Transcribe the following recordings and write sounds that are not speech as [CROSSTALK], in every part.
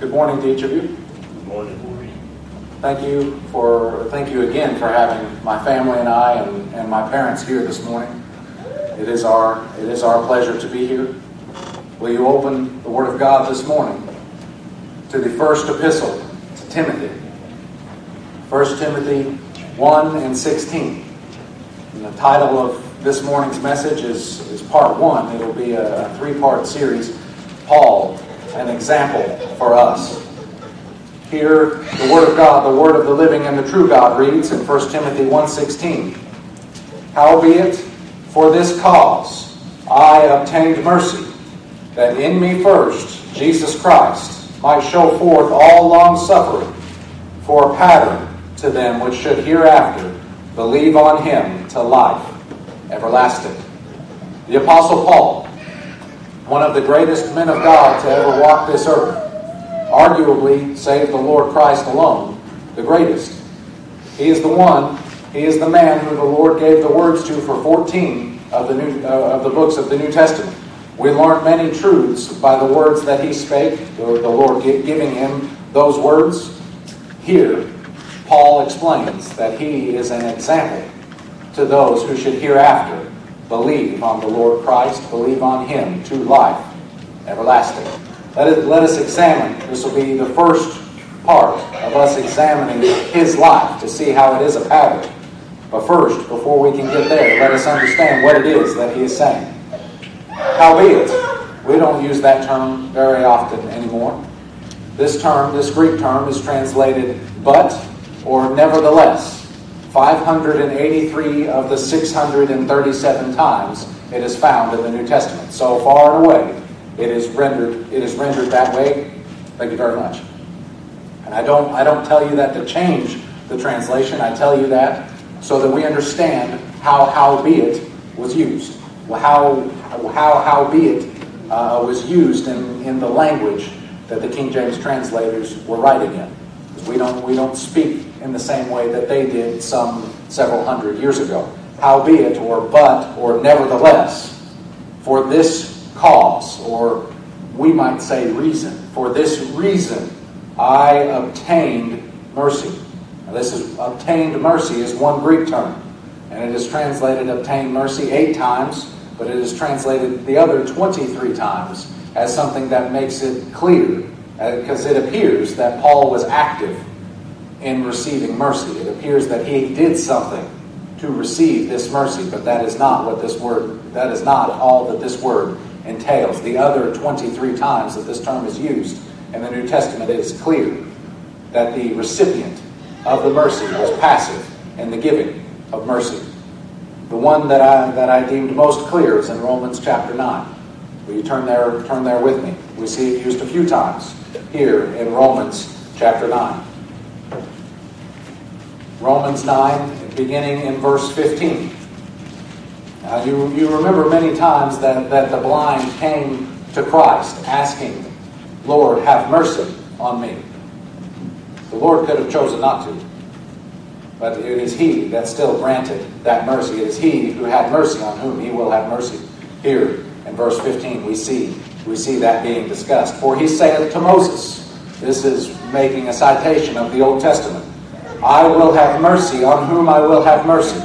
Good morning to each of you. Good morning. Thank you for thank you again for having my family and I and, and my parents here this morning. It is our it is our pleasure to be here. Will you open the Word of God this morning to the first epistle to Timothy? 1 Timothy 1 and 16. And the title of this morning's message is, is part one. It'll be a, a three-part series. Paul, an example for us. Here, the Word of God, the Word of the living and the true God reads in 1 Timothy 1.16, Howbeit, for this cause I obtained mercy, that in me first Jesus Christ might show forth all longsuffering for a pattern to them which should hereafter believe on him to life everlasting. The Apostle Paul, one of the greatest men of God to ever walk this earth, arguably, save the Lord Christ alone, the greatest. He is the one, he is the man who the Lord gave the words to for 14 of the, new, uh, of the books of the New Testament. We learn many truths by the words that he spake, the Lord giving him those words. Here, Paul explains that he is an example to those who should hereafter believe on the Lord Christ, believe on him to life everlasting. Let, it, let us examine, this will be the first part of us examining his life to see how it is a pattern. But first, before we can get there, let us understand what it is that he is saying. Howbeit, we don't use that term very often anymore. This term, this Greek term, is translated but or nevertheless. 583 of the 637 times it is found in the New Testament. So far and away, it is rendered it is rendered that way. Thank you very much. And I don't I don't tell you that to change the translation. I tell you that so that we understand how howbeit was used. How how howbeit uh, was used in, in the language that the King James translators were writing in. We don't we don't speak in the same way that they did some several hundred years ago. Howbeit, or but, or nevertheless, for this cause, or we might say reason, for this reason I obtained mercy. Now, this is obtained mercy is one Greek term, and it is translated obtained mercy eight times, but it is translated the other 23 times as something that makes it clear, because uh, it appears that Paul was active in receiving mercy. It appears that he did something to receive this mercy, but that is not what this word, that is not all that this word entails. The other 23 times that this term is used in the New Testament, it is clear that the recipient of the mercy was passive in the giving of mercy. The one that I, that I deemed most clear is in Romans chapter 9. Will you turn there, turn there with me? We see it used a few times here in Romans chapter 9. Romans 9, beginning in verse 15. Now, you, you remember many times that, that the blind came to Christ asking, Lord, have mercy on me. The Lord could have chosen not to. But it is He that still granted that mercy. It is He who had mercy on whom He will have mercy. Here in verse 15, we see, we see that being discussed. For He saith to Moses, this is making a citation of the Old Testament. I will have mercy on whom I will have mercy,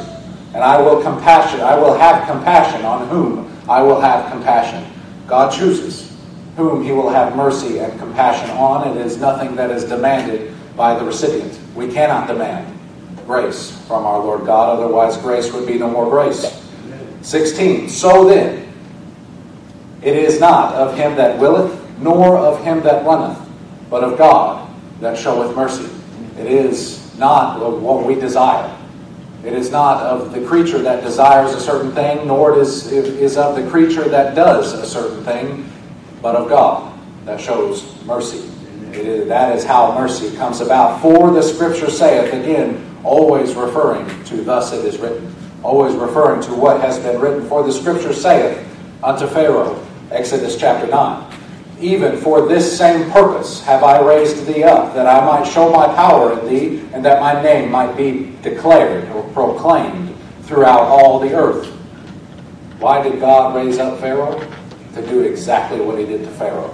and I will compassion. I will have compassion on whom I will have compassion. God chooses whom He will have mercy and compassion on. It is nothing that is demanded by the recipient. We cannot demand grace from our Lord God, otherwise grace would be no more grace. 16. So then, it is not of him that willeth, nor of him that runneth, but of God that showeth mercy. It is not what we desire. It is not of the creature that desires a certain thing, nor it is, it is of the creature that does a certain thing, but of God that shows mercy. That is how mercy comes about. For the scripture saith, again, always referring to thus it is written, always referring to what has been written. For the scripture saith unto Pharaoh, Exodus chapter 9, even for this same purpose have I raised thee up, that I might show my power in thee, and that my name might be declared or proclaimed throughout all the earth. Why did God raise up Pharaoh? To do exactly what he did to Pharaoh.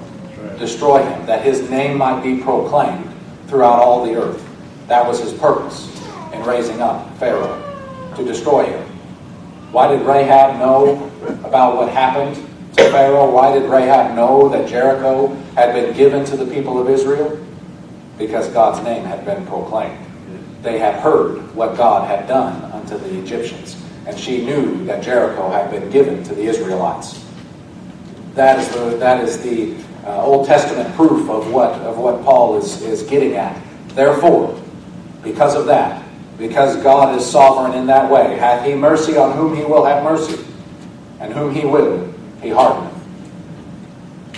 destroy him, that his name might be proclaimed throughout all the earth. That was his purpose in raising up Pharaoh, to destroy him. Why did Rahab know about what happened to Pharaoh? Why did Rahab know that Jericho had been given to the people of Israel? Because God's name had been proclaimed. They had heard what God had done unto the Egyptians, and she knew that Jericho had been given to the Israelites. That is the, that is the uh, Old Testament proof of what, of what Paul is, is getting at. Therefore, because of that, because God is sovereign in that way. Hath he mercy on whom he will have mercy, and whom he will, he hardeneth.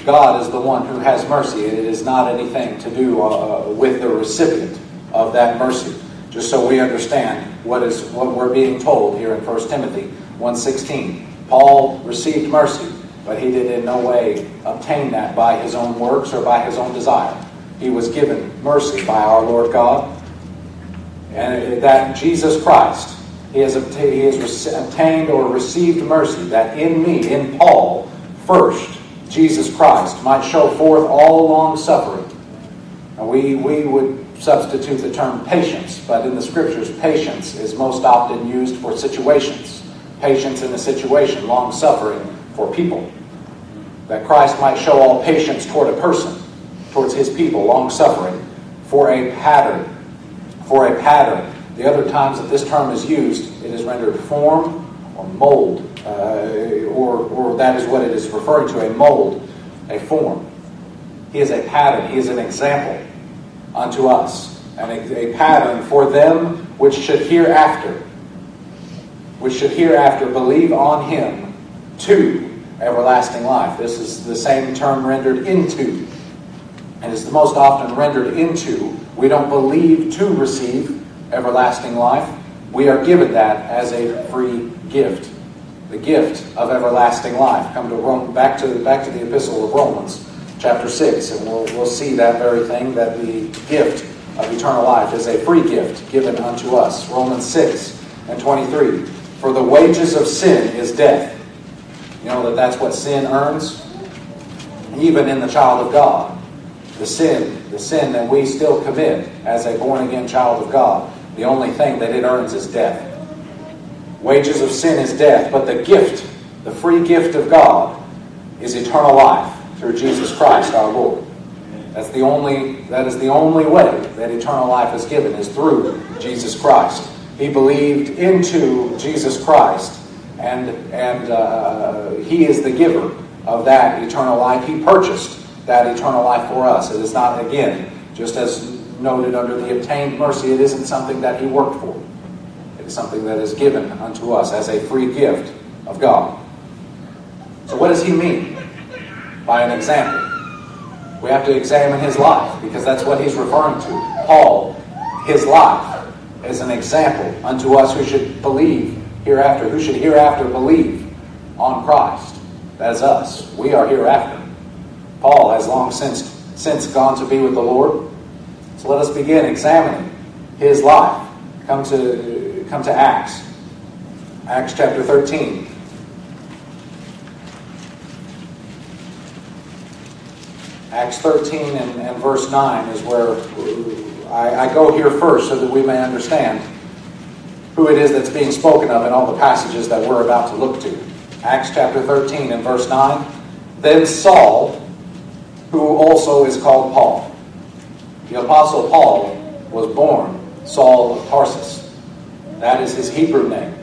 God is the one who has mercy. And it is not anything to do uh, with the recipient of that mercy. Just so we understand what is what we're being told here in 1 Timothy 1.16. Paul received mercy, but he did in no way obtain that by his own works or by his own desire. He was given mercy by our Lord God and that Jesus Christ, he has, obtained, he has obtained or received mercy, that in me, in Paul, first, Jesus Christ might show forth all long suffering. We, we would substitute the term patience, but in the scriptures, patience is most often used for situations. Patience in a situation, long suffering for people. That Christ might show all patience toward a person, towards his people, long suffering, for a pattern for a pattern. The other times that this term is used, it is rendered form or mold, uh, or, or that is what it is referring to a mold, a form. He is a pattern, he is an example unto us, and a, a pattern for them which should hereafter, which should hereafter believe on him to everlasting life. This is the same term rendered into, and is the most often rendered into we don't believe to receive everlasting life. We are given that as a free gift. The gift of everlasting life. Come to Rome, back to back to the epistle of Romans, chapter six, and we'll we'll see that very thing that the gift of eternal life is a free gift given unto us. Romans six and twenty three. For the wages of sin is death. You know that that's what sin earns, even in the child of God the sin, the sin that we still commit as a born again child of God, the only thing that it earns is death. Wages of sin is death, but the gift, the free gift of God, is eternal life through Jesus Christ our Lord. That's the only that is the only way that eternal life is given is through Jesus Christ. He believed into Jesus Christ, and and uh, He is the giver of that eternal life. He purchased that eternal life for us. It is not, again, just as noted under the obtained mercy, it isn't something that He worked for. It is something that is given unto us as a free gift of God. So, what does He mean by an example? We have to examine His life because that's what He's referring to. Paul, His life is an example unto us who should believe hereafter, who should hereafter believe on Christ. That is us. We are hereafter. Paul has long since, since gone to be with the Lord. So let us begin examining his life. Come to, come to Acts. Acts chapter 13. Acts 13 and, and verse 9 is where I, I go here first so that we may understand who it is that's being spoken of in all the passages that we're about to look to. Acts chapter 13 and verse 9. Then Saul, who also is called Paul. The Apostle Paul was born Saul of Tarsus. That is his Hebrew name.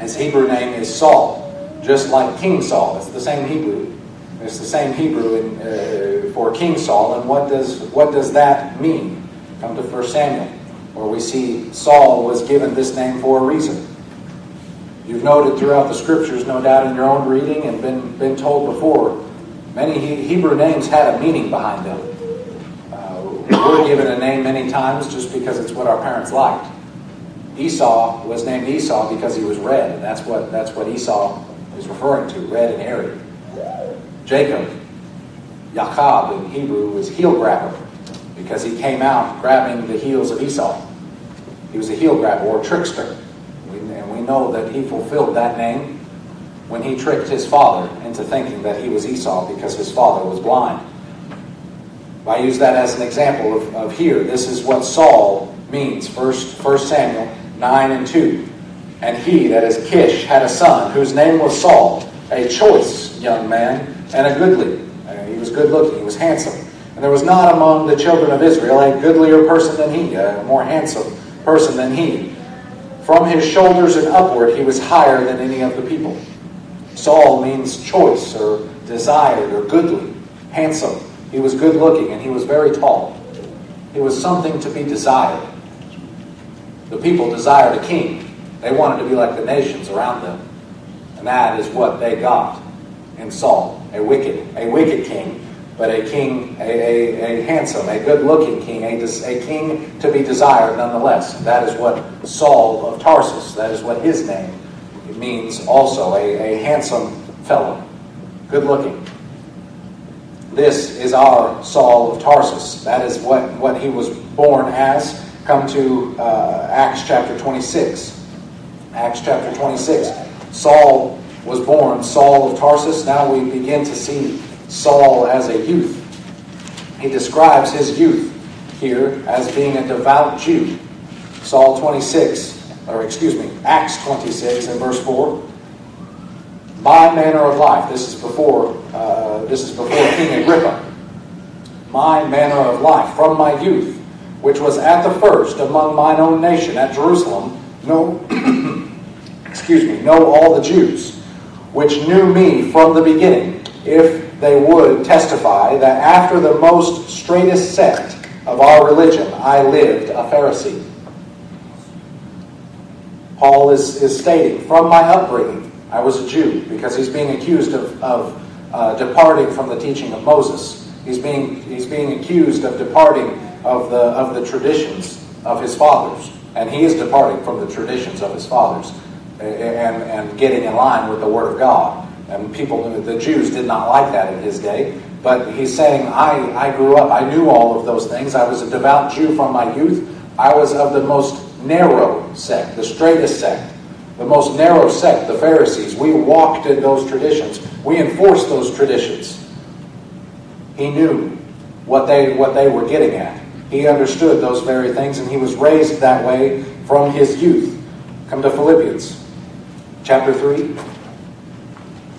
His Hebrew name is Saul, just like King Saul. It's the same Hebrew. It's the same Hebrew in, uh, for King Saul. And what does what does that mean? Come to 1 Samuel, where we see Saul was given this name for a reason. You've noted throughout the scriptures, no doubt in your own reading, and been, been told before, Many Hebrew names had a meaning behind them. We're given a name many times just because it's what our parents liked. Esau was named Esau because he was red, and that's what that's what Esau is referring to, red and hairy. Jacob, Yaakov in Hebrew was heel grabber because he came out grabbing the heels of Esau. He was a heel grabber or trickster. And we know that he fulfilled that name when he tricked his father into thinking that he was Esau because his father was blind. I use that as an example of, of here. This is what Saul means. First, First Samuel 9 and 2. And he, that is Kish, had a son whose name was Saul, a choice young man and a goodly. Uh, he was good looking, he was handsome. And there was not among the children of Israel a goodlier person than he, a more handsome person than he. From his shoulders and upward, he was higher than any of the people. Saul means choice or desired or goodly, handsome. He was good looking and he was very tall. He was something to be desired. The people desired a king. They wanted to be like the nations around them. And that is what they got in Saul. A wicked, a wicked king, but a king, a, a, a handsome, a good looking king, a, a king to be desired nonetheless. That is what Saul of Tarsus, that is what his name means also, a, a handsome fellow, good looking. This is our Saul of Tarsus. That is what, what he was born as. Come to uh, Acts chapter 26. Acts chapter 26. Saul was born Saul of Tarsus. Now we begin to see Saul as a youth. He describes his youth here as being a devout Jew. Saul 26, or excuse me, Acts 26 and verse 4. My manner of life. This is before uh, this is before King Agrippa. My manner of life from my youth, which was at the first among mine own nation at Jerusalem, know [CLEARS THROAT] excuse me, know all the Jews, which knew me from the beginning, if they would testify that after the most straightest sect of our religion I lived a Pharisee. Paul is, is stating, from my upbringing, I was a Jew because he's being accused of, of uh, departing from the teaching of Moses. He's being, he's being accused of departing of the, of the traditions of his fathers. And he is departing from the traditions of his fathers and, and getting in line with the Word of God. And people, the Jews did not like that in his day. But he's saying, I, I grew up, I knew all of those things. I was a devout Jew from my youth. I was of the most narrow sect, the straightest sect the most narrow sect, the Pharisees. We walked in those traditions. We enforced those traditions. He knew what they, what they were getting at. He understood those very things, and he was raised that way from his youth. Come to Philippians chapter 3.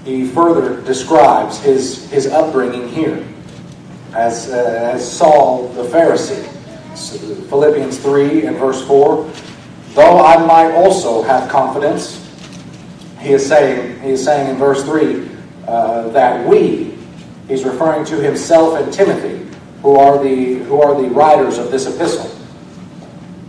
He further describes his, his upbringing here as, uh, as Saul the Pharisee. Philippians 3 and verse 4 Though I might also have confidence, he is saying, he is saying in verse 3 uh, that we, he's referring to himself and Timothy, who are, the, who are the writers of this epistle.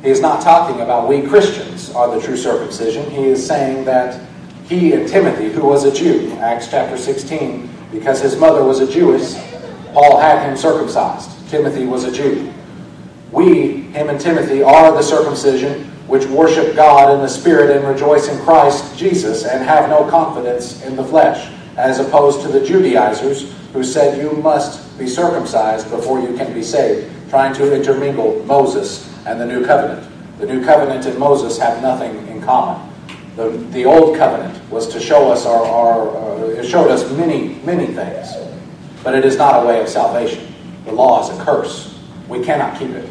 He is not talking about we Christians are the true circumcision. He is saying that he and Timothy, who was a Jew, Acts chapter 16, because his mother was a Jewess, Paul had him circumcised. Timothy was a Jew. We, him and Timothy, are the circumcision which worship God in the Spirit and rejoice in Christ Jesus and have no confidence in the flesh, as opposed to the Judaizers who said you must be circumcised before you can be saved, trying to intermingle Moses and the New Covenant. The New Covenant and Moses have nothing in common. The, the Old Covenant was to show us our, our uh, it showed us many, many things, but it is not a way of salvation. The law is a curse. We cannot keep it.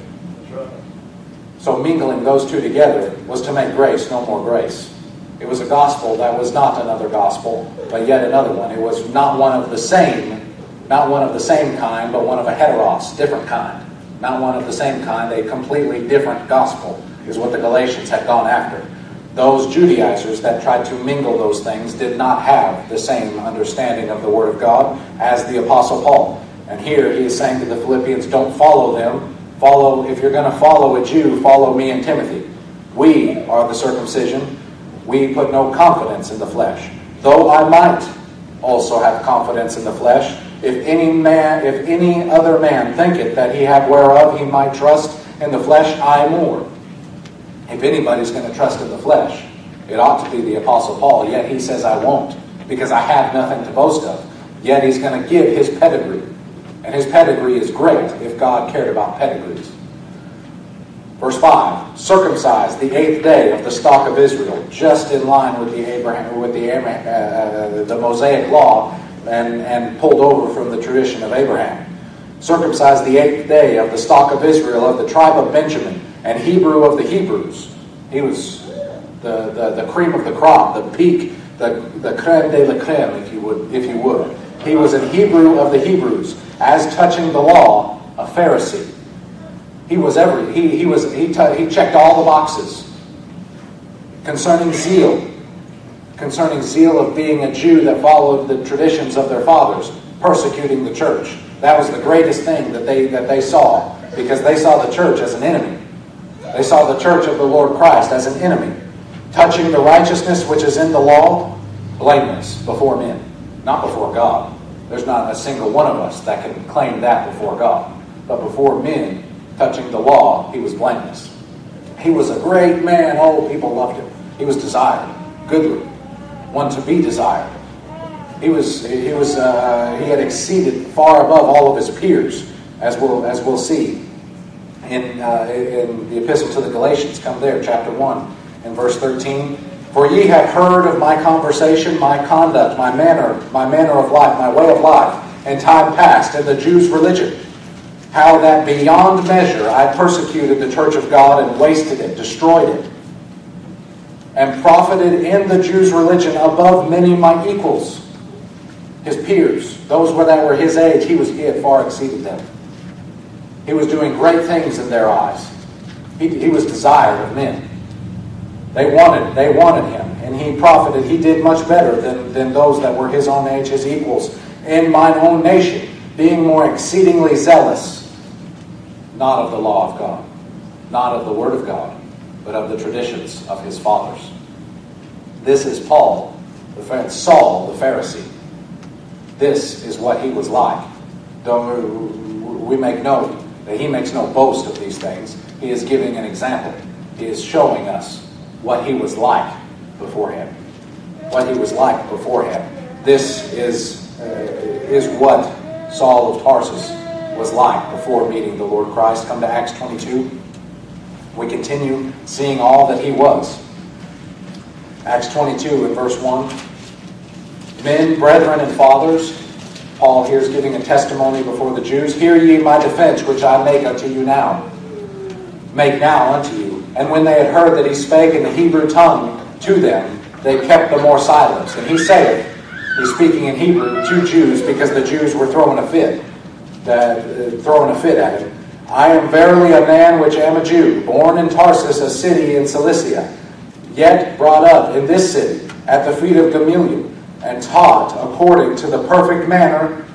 So mingling those two together was to make grace no more grace. It was a gospel that was not another gospel, but yet another one. It was not one of the same, not one of the same kind, but one of a heteros, different kind. Not one of the same kind, a completely different gospel is what the Galatians had gone after. Those Judaizers that tried to mingle those things did not have the same understanding of the Word of God as the Apostle Paul. And here he is saying to the Philippians, don't follow them Follow, if you're going to follow a Jew, follow me and Timothy. We are the circumcision. We put no confidence in the flesh. Though I might also have confidence in the flesh, if any man, if any other man thinketh that he have whereof he might trust in the flesh, I more. If anybody's going to trust in the flesh, it ought to be the Apostle Paul. Yet he says, I won't, because I have nothing to boast of. Yet he's going to give his pedigree. And his pedigree is great if God cared about pedigrees. Verse 5 circumcised the eighth day of the stock of Israel, just in line with the Abraham, with the, uh, uh, the Mosaic law, and, and pulled over from the tradition of Abraham. circumcised the eighth day of the stock of Israel, of the tribe of Benjamin, and Hebrew of the Hebrews. He was the, the, the cream of the crop, the peak, the, the creme de la creme, if you would, if you would. He was an Hebrew of the Hebrews, as touching the law, a Pharisee. He was every he, he was he, t- he checked all the boxes concerning zeal, concerning zeal of being a Jew that followed the traditions of their fathers, persecuting the church. That was the greatest thing that they that they saw because they saw the church as an enemy. They saw the church of the Lord Christ as an enemy, touching the righteousness which is in the law, blameless before men, not before God. There's not a single one of us that can claim that before God. But before men, touching the law, he was blameless. He was a great man. Oh, people loved him. He was desired, goodly, one to be desired. He was he was uh, he had exceeded far above all of his peers, as we'll as we'll see in uh, in the epistle to the Galatians. Come there, chapter one, and verse thirteen. For ye have heard of my conversation, my conduct, my manner, my manner of life, my way of life, and time past, in the Jews' religion. How that beyond measure I persecuted the church of God and wasted it, destroyed it, and profited in the Jews' religion above many of my equals, his peers, those that were his age. He was he had far exceeded them. He was doing great things in their eyes. He, he was desired of men. They wanted, they wanted him, and he profited. He did much better than, than those that were his own age, his equals, in mine own nation, being more exceedingly zealous, not of the law of God, not of the word of God, but of the traditions of his fathers. This is Paul, the Saul, the Pharisee. This is what he was like. Don't we make note that he makes no boast of these things. He is giving an example. He is showing us what he was like before him. What he was like before him. This is, uh, is what Saul of Tarsus was like before meeting the Lord Christ. Come to Acts 22. We continue seeing all that he was. Acts 22 and verse 1. Men, brethren, and fathers, Paul here is giving a testimony before the Jews. Hear ye my defense, which I make unto you now. Make now unto you and when they had heard that he spake in the Hebrew tongue to them, they kept the more silence. And he saith, he's speaking in Hebrew to Jews because the Jews were throwing a fit, that, uh, throwing a fit at him. I am verily a man which am a Jew, born in Tarsus, a city in Cilicia, yet brought up in this city at the feet of Gamaliel, and taught according to the perfect manner.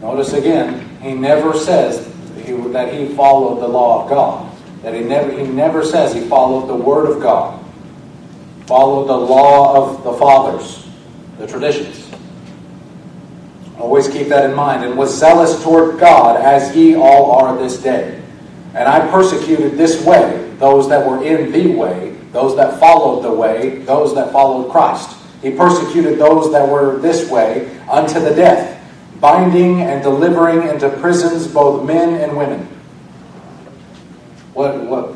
Notice again, he never says that he followed the law of God that he never, he never says he followed the Word of God, followed the law of the fathers, the traditions. Always keep that in mind. And was zealous toward God as ye all are this day. And I persecuted this way those that were in the way, those that followed the way, those that followed Christ. He persecuted those that were this way unto the death, binding and delivering into prisons both men and women what, what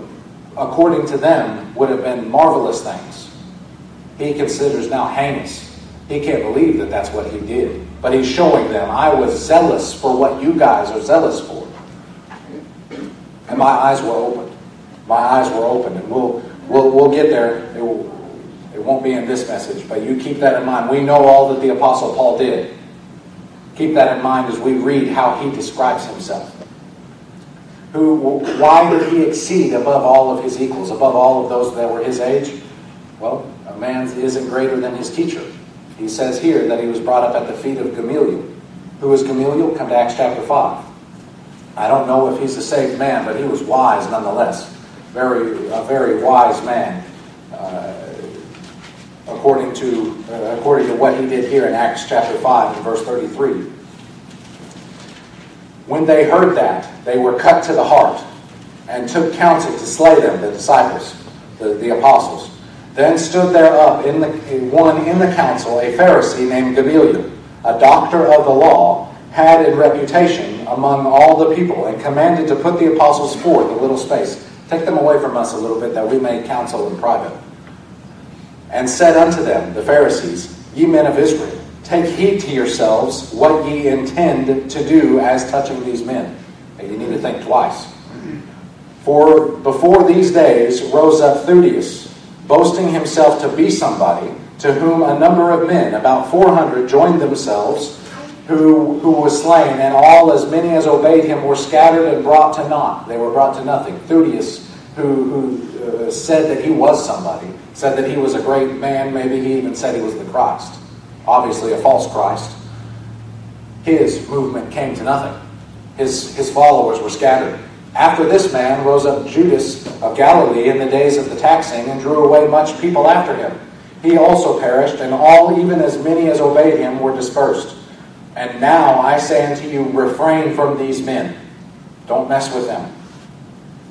according to them would have been marvelous things, he considers now heinous. He can't believe that that's what he did. But he's showing them, I was zealous for what you guys are zealous for. And my eyes were open. My eyes were open. And we'll, we'll, we'll get there. It, will, it won't be in this message, but you keep that in mind. We know all that the Apostle Paul did. Keep that in mind as we read how he describes himself who, why did he exceed above all of his equals, above all of those that were his age? Well, a man isn't greater than his teacher. He says here that he was brought up at the feet of Gamaliel. Who is Gamaliel? Come to Acts chapter 5. I don't know if he's a saved man, but he was wise nonetheless. Very, a very wise man, uh, according to uh, according to what he did here in Acts chapter 5 and verse 33. When they heard that, they were cut to the heart and took counsel to slay them, the disciples, the, the apostles. Then stood there up in the, one in the council, a Pharisee named Gamaliel, a doctor of the law, had in reputation among all the people, and commanded to put the apostles forth a little space. Take them away from us a little bit, that we may counsel in private. And said unto them, the Pharisees, Ye men of Israel, Take heed to yourselves what ye intend to do as touching these men. You need to think twice. For before these days rose up Theudius, boasting himself to be somebody, to whom a number of men, about 400, joined themselves, who, who was slain, and all as many as obeyed him were scattered and brought to naught. They were brought to nothing. Theudius, who, who uh, said that he was somebody, said that he was a great man, maybe he even said he was the Christ. Obviously, a false Christ. His movement came to nothing. His, his followers were scattered. After this man rose up Judas of Galilee in the days of the taxing and drew away much people after him. He also perished, and all, even as many as obeyed him, were dispersed. And now I say unto you, refrain from these men. Don't mess with them.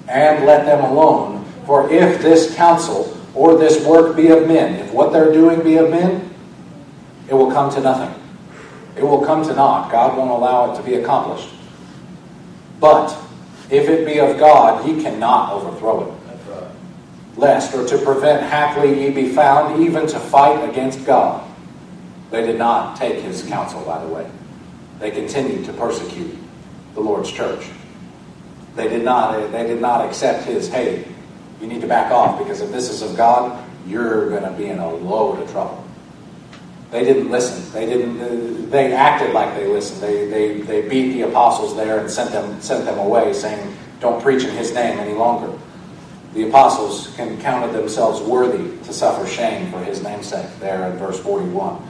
And let them alone. For if this counsel or this work be of men, if what they're doing be of men, it will come to nothing. It will come to naught. God won't allow it to be accomplished. But if it be of God, he cannot overthrow it. Lest or to prevent haply ye be found even to fight against God. They did not take his counsel, by the way. They continued to persecute the Lord's church. They did not, uh, they did not accept his, hey, you need to back off because if this is of God, you're going to be in a load of trouble. They didn't listen. They didn't. They acted like they listened. They, they, they beat the apostles there and sent them sent them away, saying, "Don't preach in His name any longer." The apostles can counted themselves worthy to suffer shame for His namesake. There in verse forty-one.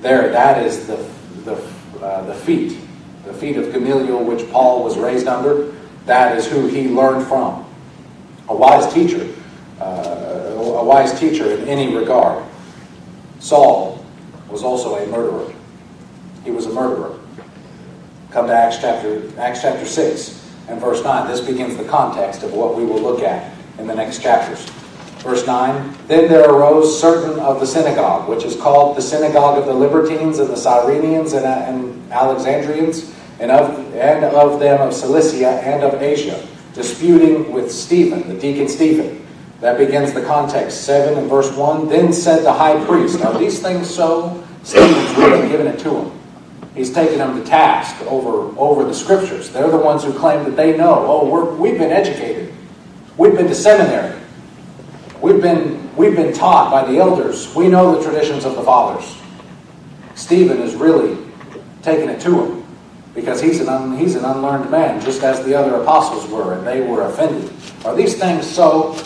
There, that is the the uh, the feet, the feet of Gamaliel, which Paul was raised under. That is who he learned from. A wise teacher, uh, a wise teacher in any regard. Saul was also a murderer. He was a murderer. Come to Acts chapter, Acts chapter 6 and verse 9. This begins the context of what we will look at in the next chapters. Verse 9 Then there arose certain of the synagogue, which is called the synagogue of the Libertines and the Cyrenians and, and Alexandrians, and of, and of them of Cilicia and of Asia, disputing with Stephen, the deacon Stephen. That begins the context. 7 and verse 1. Then said the high priest, Are these things so? Stephen's really giving it to him. He's taking them to task over, over the scriptures. They're the ones who claim that they know. Oh, we're, we've been educated. We've been to seminary. We've been, we've been taught by the elders. We know the traditions of the fathers. Stephen is really taking it to him because he's an, un, he's an unlearned man, just as the other apostles were, and they were offended. Are these things so?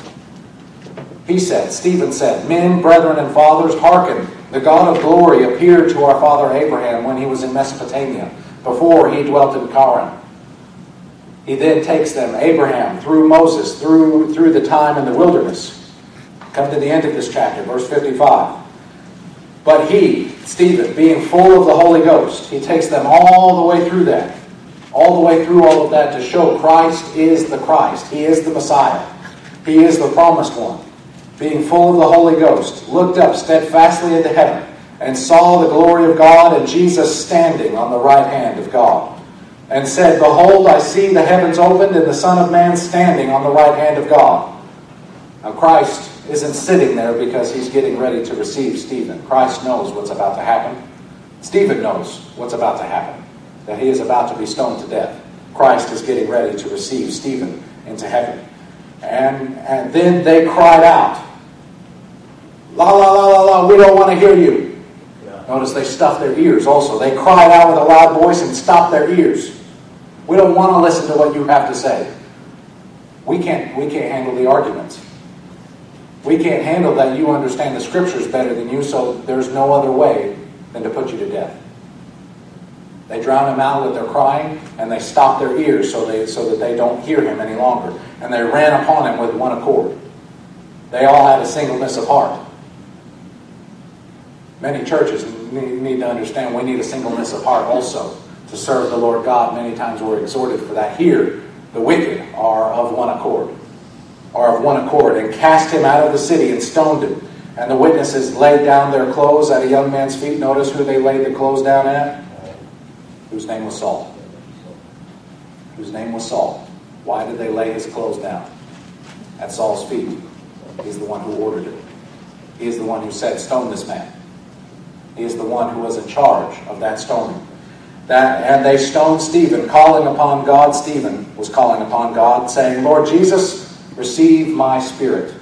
He said, Stephen said, Men, brethren, and fathers, hearken. The God of glory appeared to our father Abraham when he was in Mesopotamia, before he dwelt in Charan. He then takes them, Abraham, through Moses, through, through the time in the wilderness. Come to the end of this chapter, verse 55. But he, Stephen, being full of the Holy Ghost, he takes them all the way through that. All the way through all of that to show Christ is the Christ. He is the Messiah. He is the promised one being full of the Holy Ghost, looked up steadfastly into heaven, and saw the glory of God and Jesus standing on the right hand of God, and said, Behold, I see the heavens opened and the Son of Man standing on the right hand of God. Now, Christ isn't sitting there because he's getting ready to receive Stephen. Christ knows what's about to happen. Stephen knows what's about to happen, that he is about to be stoned to death. Christ is getting ready to receive Stephen into heaven. And, and then they cried out, La la la la la, we don't want to hear you. Yeah. Notice they stuffed their ears also. They cried out with a loud voice and stopped their ears. We don't want to listen to what you have to say. We can't, we can't handle the arguments. We can't handle that you understand the scriptures better than you, so there's no other way than to put you to death. They drown him out with their crying, and they stop their ears so, they, so that they don't hear him any longer. And they ran upon him with one accord. They all had a singleness of heart. Many churches need to understand we need a singleness of heart also to serve the Lord God. Many times we're exhorted for that. Here, the wicked are of one accord, are of one accord, and cast him out of the city and stoned him. And the witnesses laid down their clothes at a young man's feet. Notice who they laid the clothes down at? Whose name was Saul. Whose name was Saul. Why did they lay his clothes down? At Saul's feet. He's the one who ordered it. He is the one who said, Stone this man. He is the one who was in charge of that stoning. that, and they stoned Stephen, calling upon God. Stephen was calling upon God, saying, Lord Jesus, receive my spirit.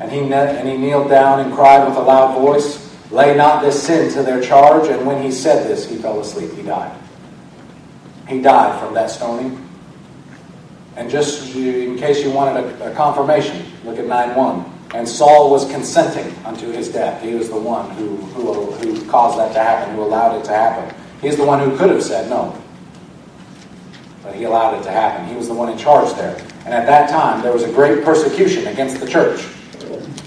And he, and he kneeled down and cried with a loud voice, Lay not this sin to their charge. And when he said this, he fell asleep. He died. He died from that stoning. And just in case you wanted a, a confirmation, look at 9 1. And Saul was consenting unto his death. He was the one who, who, who caused that to happen, who allowed it to happen. He's the one who could have said no. But he allowed it to happen. He was the one in charge there. And at that time, there was a great persecution against the church.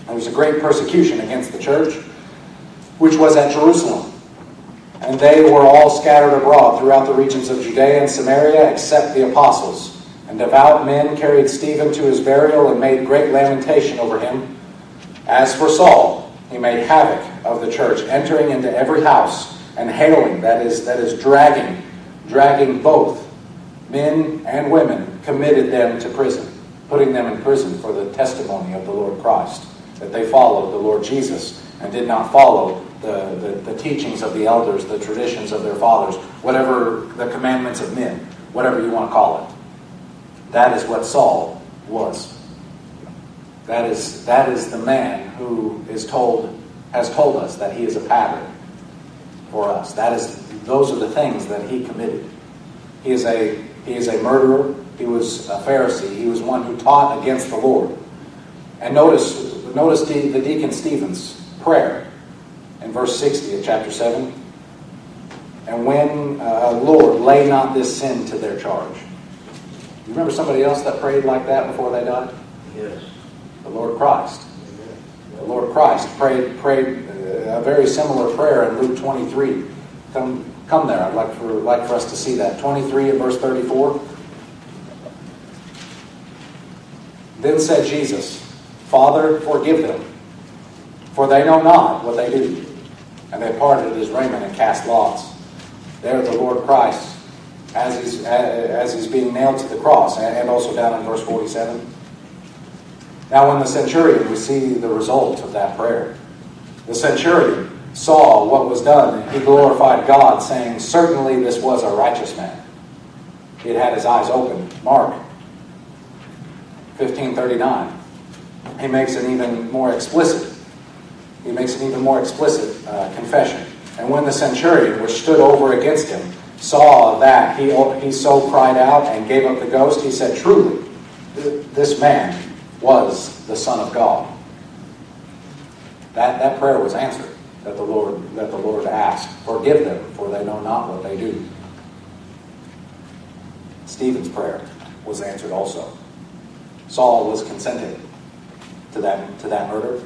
There was a great persecution against the church, which was at Jerusalem. And they were all scattered abroad throughout the regions of Judea and Samaria, except the apostles. And devout men carried Stephen to his burial and made great lamentation over him. As for Saul, he made havoc of the church, entering into every house and hailing, that is, that is dragging, dragging both men and women, committed them to prison, putting them in prison for the testimony of the Lord Christ, that they followed the Lord Jesus and did not follow the, the, the teachings of the elders, the traditions of their fathers, whatever the commandments of men, whatever you want to call it. That is what Saul was. That is, that is the man who is told, has told us that he is a pattern for us. That is, those are the things that he committed. He is a, he is a murderer. He was a Pharisee. He was one who taught against the Lord. And notice, notice the, the deacon Stephen's prayer in verse 60 of chapter 7. And when, uh, Lord, lay not this sin to their charge. You remember somebody else that prayed like that before they died? Yes the Lord Christ. The Lord Christ prayed, prayed a very similar prayer in Luke 23. Come, come there. I'd like for, like for us to see that. 23 and verse 34. Then said Jesus, Father, forgive them, for they know not what they do. And they parted his raiment and cast lots. There the Lord Christ, as he's, as he's being nailed to the cross, and also down in verse 47. Now, when the centurion, we see the result of that prayer. The centurion saw what was done, and he glorified God, saying, Certainly this was a righteous man. He had had his eyes open. Mark 1539. He makes it even more explicit. He makes an even more explicit uh, confession. And when the centurion, which stood over against him, saw that he, he so cried out and gave up the ghost, he said, Truly, this man was the Son of God. That, that prayer was answered that the Lord that the Lord asked. Forgive them, for they know not what they do. Stephen's prayer was answered also. Saul was consenting to that to that murder.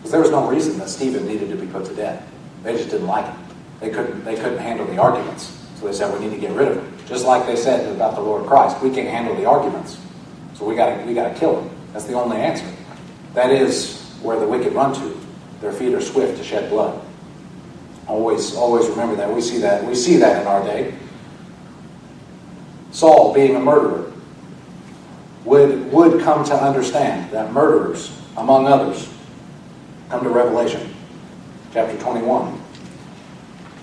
Because there was no reason that Stephen needed to be put to death. They just didn't like him. They couldn't they couldn't handle the arguments. So they said we need to get rid of him. Just like they said about the Lord Christ. We can't handle the arguments. So we gotta we gotta kill him. That's the only answer. That is where the wicked run to. Their feet are swift to shed blood. Always, always remember that. We see that. We see that in our day. Saul, being a murderer, would, would come to understand that murderers, among others, come to Revelation chapter 21.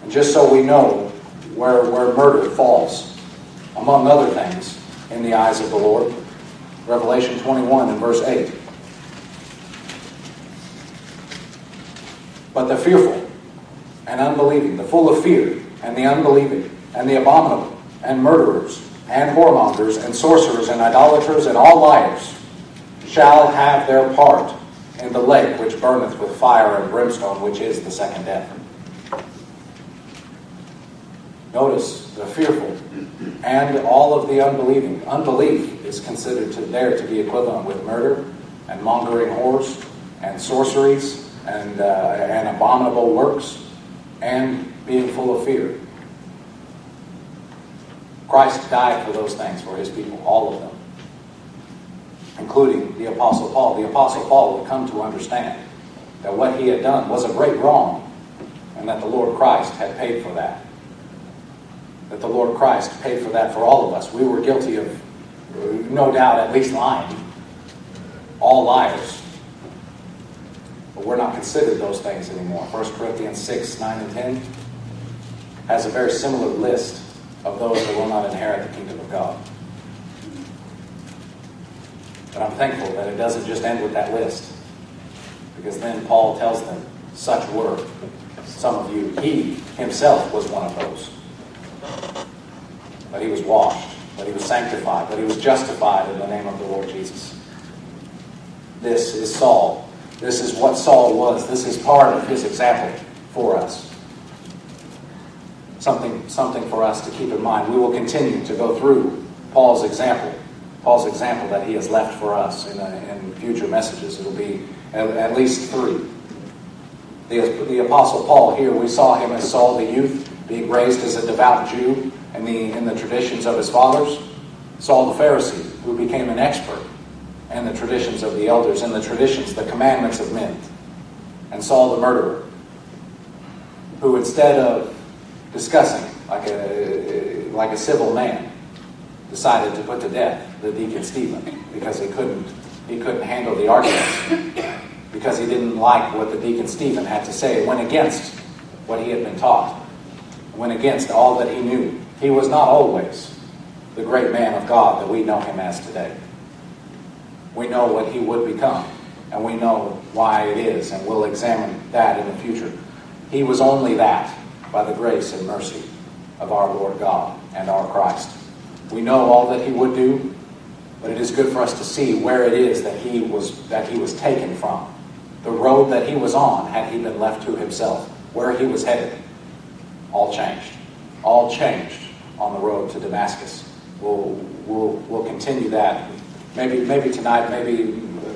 And just so we know where, where murder falls, among other things, in the eyes of the Lord, Revelation 21 and verse 8. But the fearful and unbelieving, the full of fear, and the unbelieving, and the abominable, and murderers, and whoremongers, and sorcerers, and idolaters, and all liars shall have their part in the lake which burneth with fire and brimstone, which is the second death. Notice the fearful and all of the unbelieving. Unbelief is considered to, there to be equivalent with murder and mongering whores and sorceries and, uh, and abominable works and being full of fear. Christ died for those things for his people, all of them, including the Apostle Paul. The Apostle Paul would come to understand that what he had done was a great wrong and that the Lord Christ had paid for that that the Lord Christ paid for that for all of us. We were guilty of, no doubt, at least lying. All liars. But we're not considered those things anymore. 1 Corinthians 6, 9, and 10 has a very similar list of those that will not inherit the kingdom of God. But I'm thankful that it doesn't just end with that list. Because then Paul tells them, such were some of you. He himself was one of those. But he was washed, but he was sanctified, but he was justified in the name of the Lord Jesus. This is Saul. This is what Saul was. This is part of his example for us. Something, something for us to keep in mind. We will continue to go through Paul's example, Paul's example that he has left for us in, a, in future messages. It'll be at, at least three. The, the Apostle Paul here, we saw him as Saul the youth, being raised as a devout Jew in the, in the traditions of his fathers. Saul the Pharisee, who became an expert in the traditions of the elders, in the traditions, the commandments of men. And Saul the murderer, who instead of discussing like a, like a civil man, decided to put to death the deacon Stephen because he couldn't, he couldn't handle the arguments, because he didn't like what the deacon Stephen had to say. It went against what he had been taught, went against all that he knew. He was not always the great man of God that we know him as today. We know what he would become, and we know why it is, and we'll examine that in the future. He was only that by the grace and mercy of our Lord God and our Christ. We know all that he would do, but it is good for us to see where it is that he was that he was taken from. The road that he was on had he been left to himself, where he was headed, all changed. All changed on the road to Damascus. We'll, we'll, we'll continue that. Maybe, maybe tonight, maybe,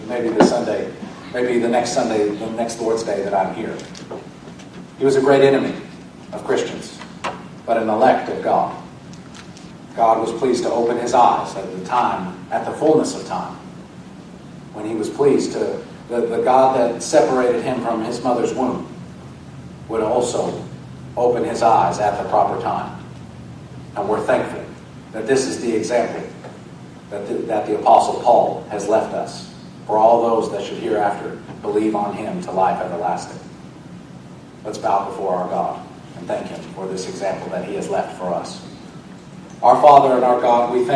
maybe the Sunday, maybe the next Sunday, the next Lord's Day that I'm here. He was a great enemy of Christians, but an elect of God. God was pleased to open his eyes at the time, at the fullness of time, when he was pleased to, the, the God that separated him from his mother's womb would also open his eyes at the proper time. And we're thankful that this is the example that the, that the Apostle Paul has left us for all those that should hereafter believe on him to life everlasting. Let's bow before our God and thank him for this example that he has left for us. Our Father and our God, we thank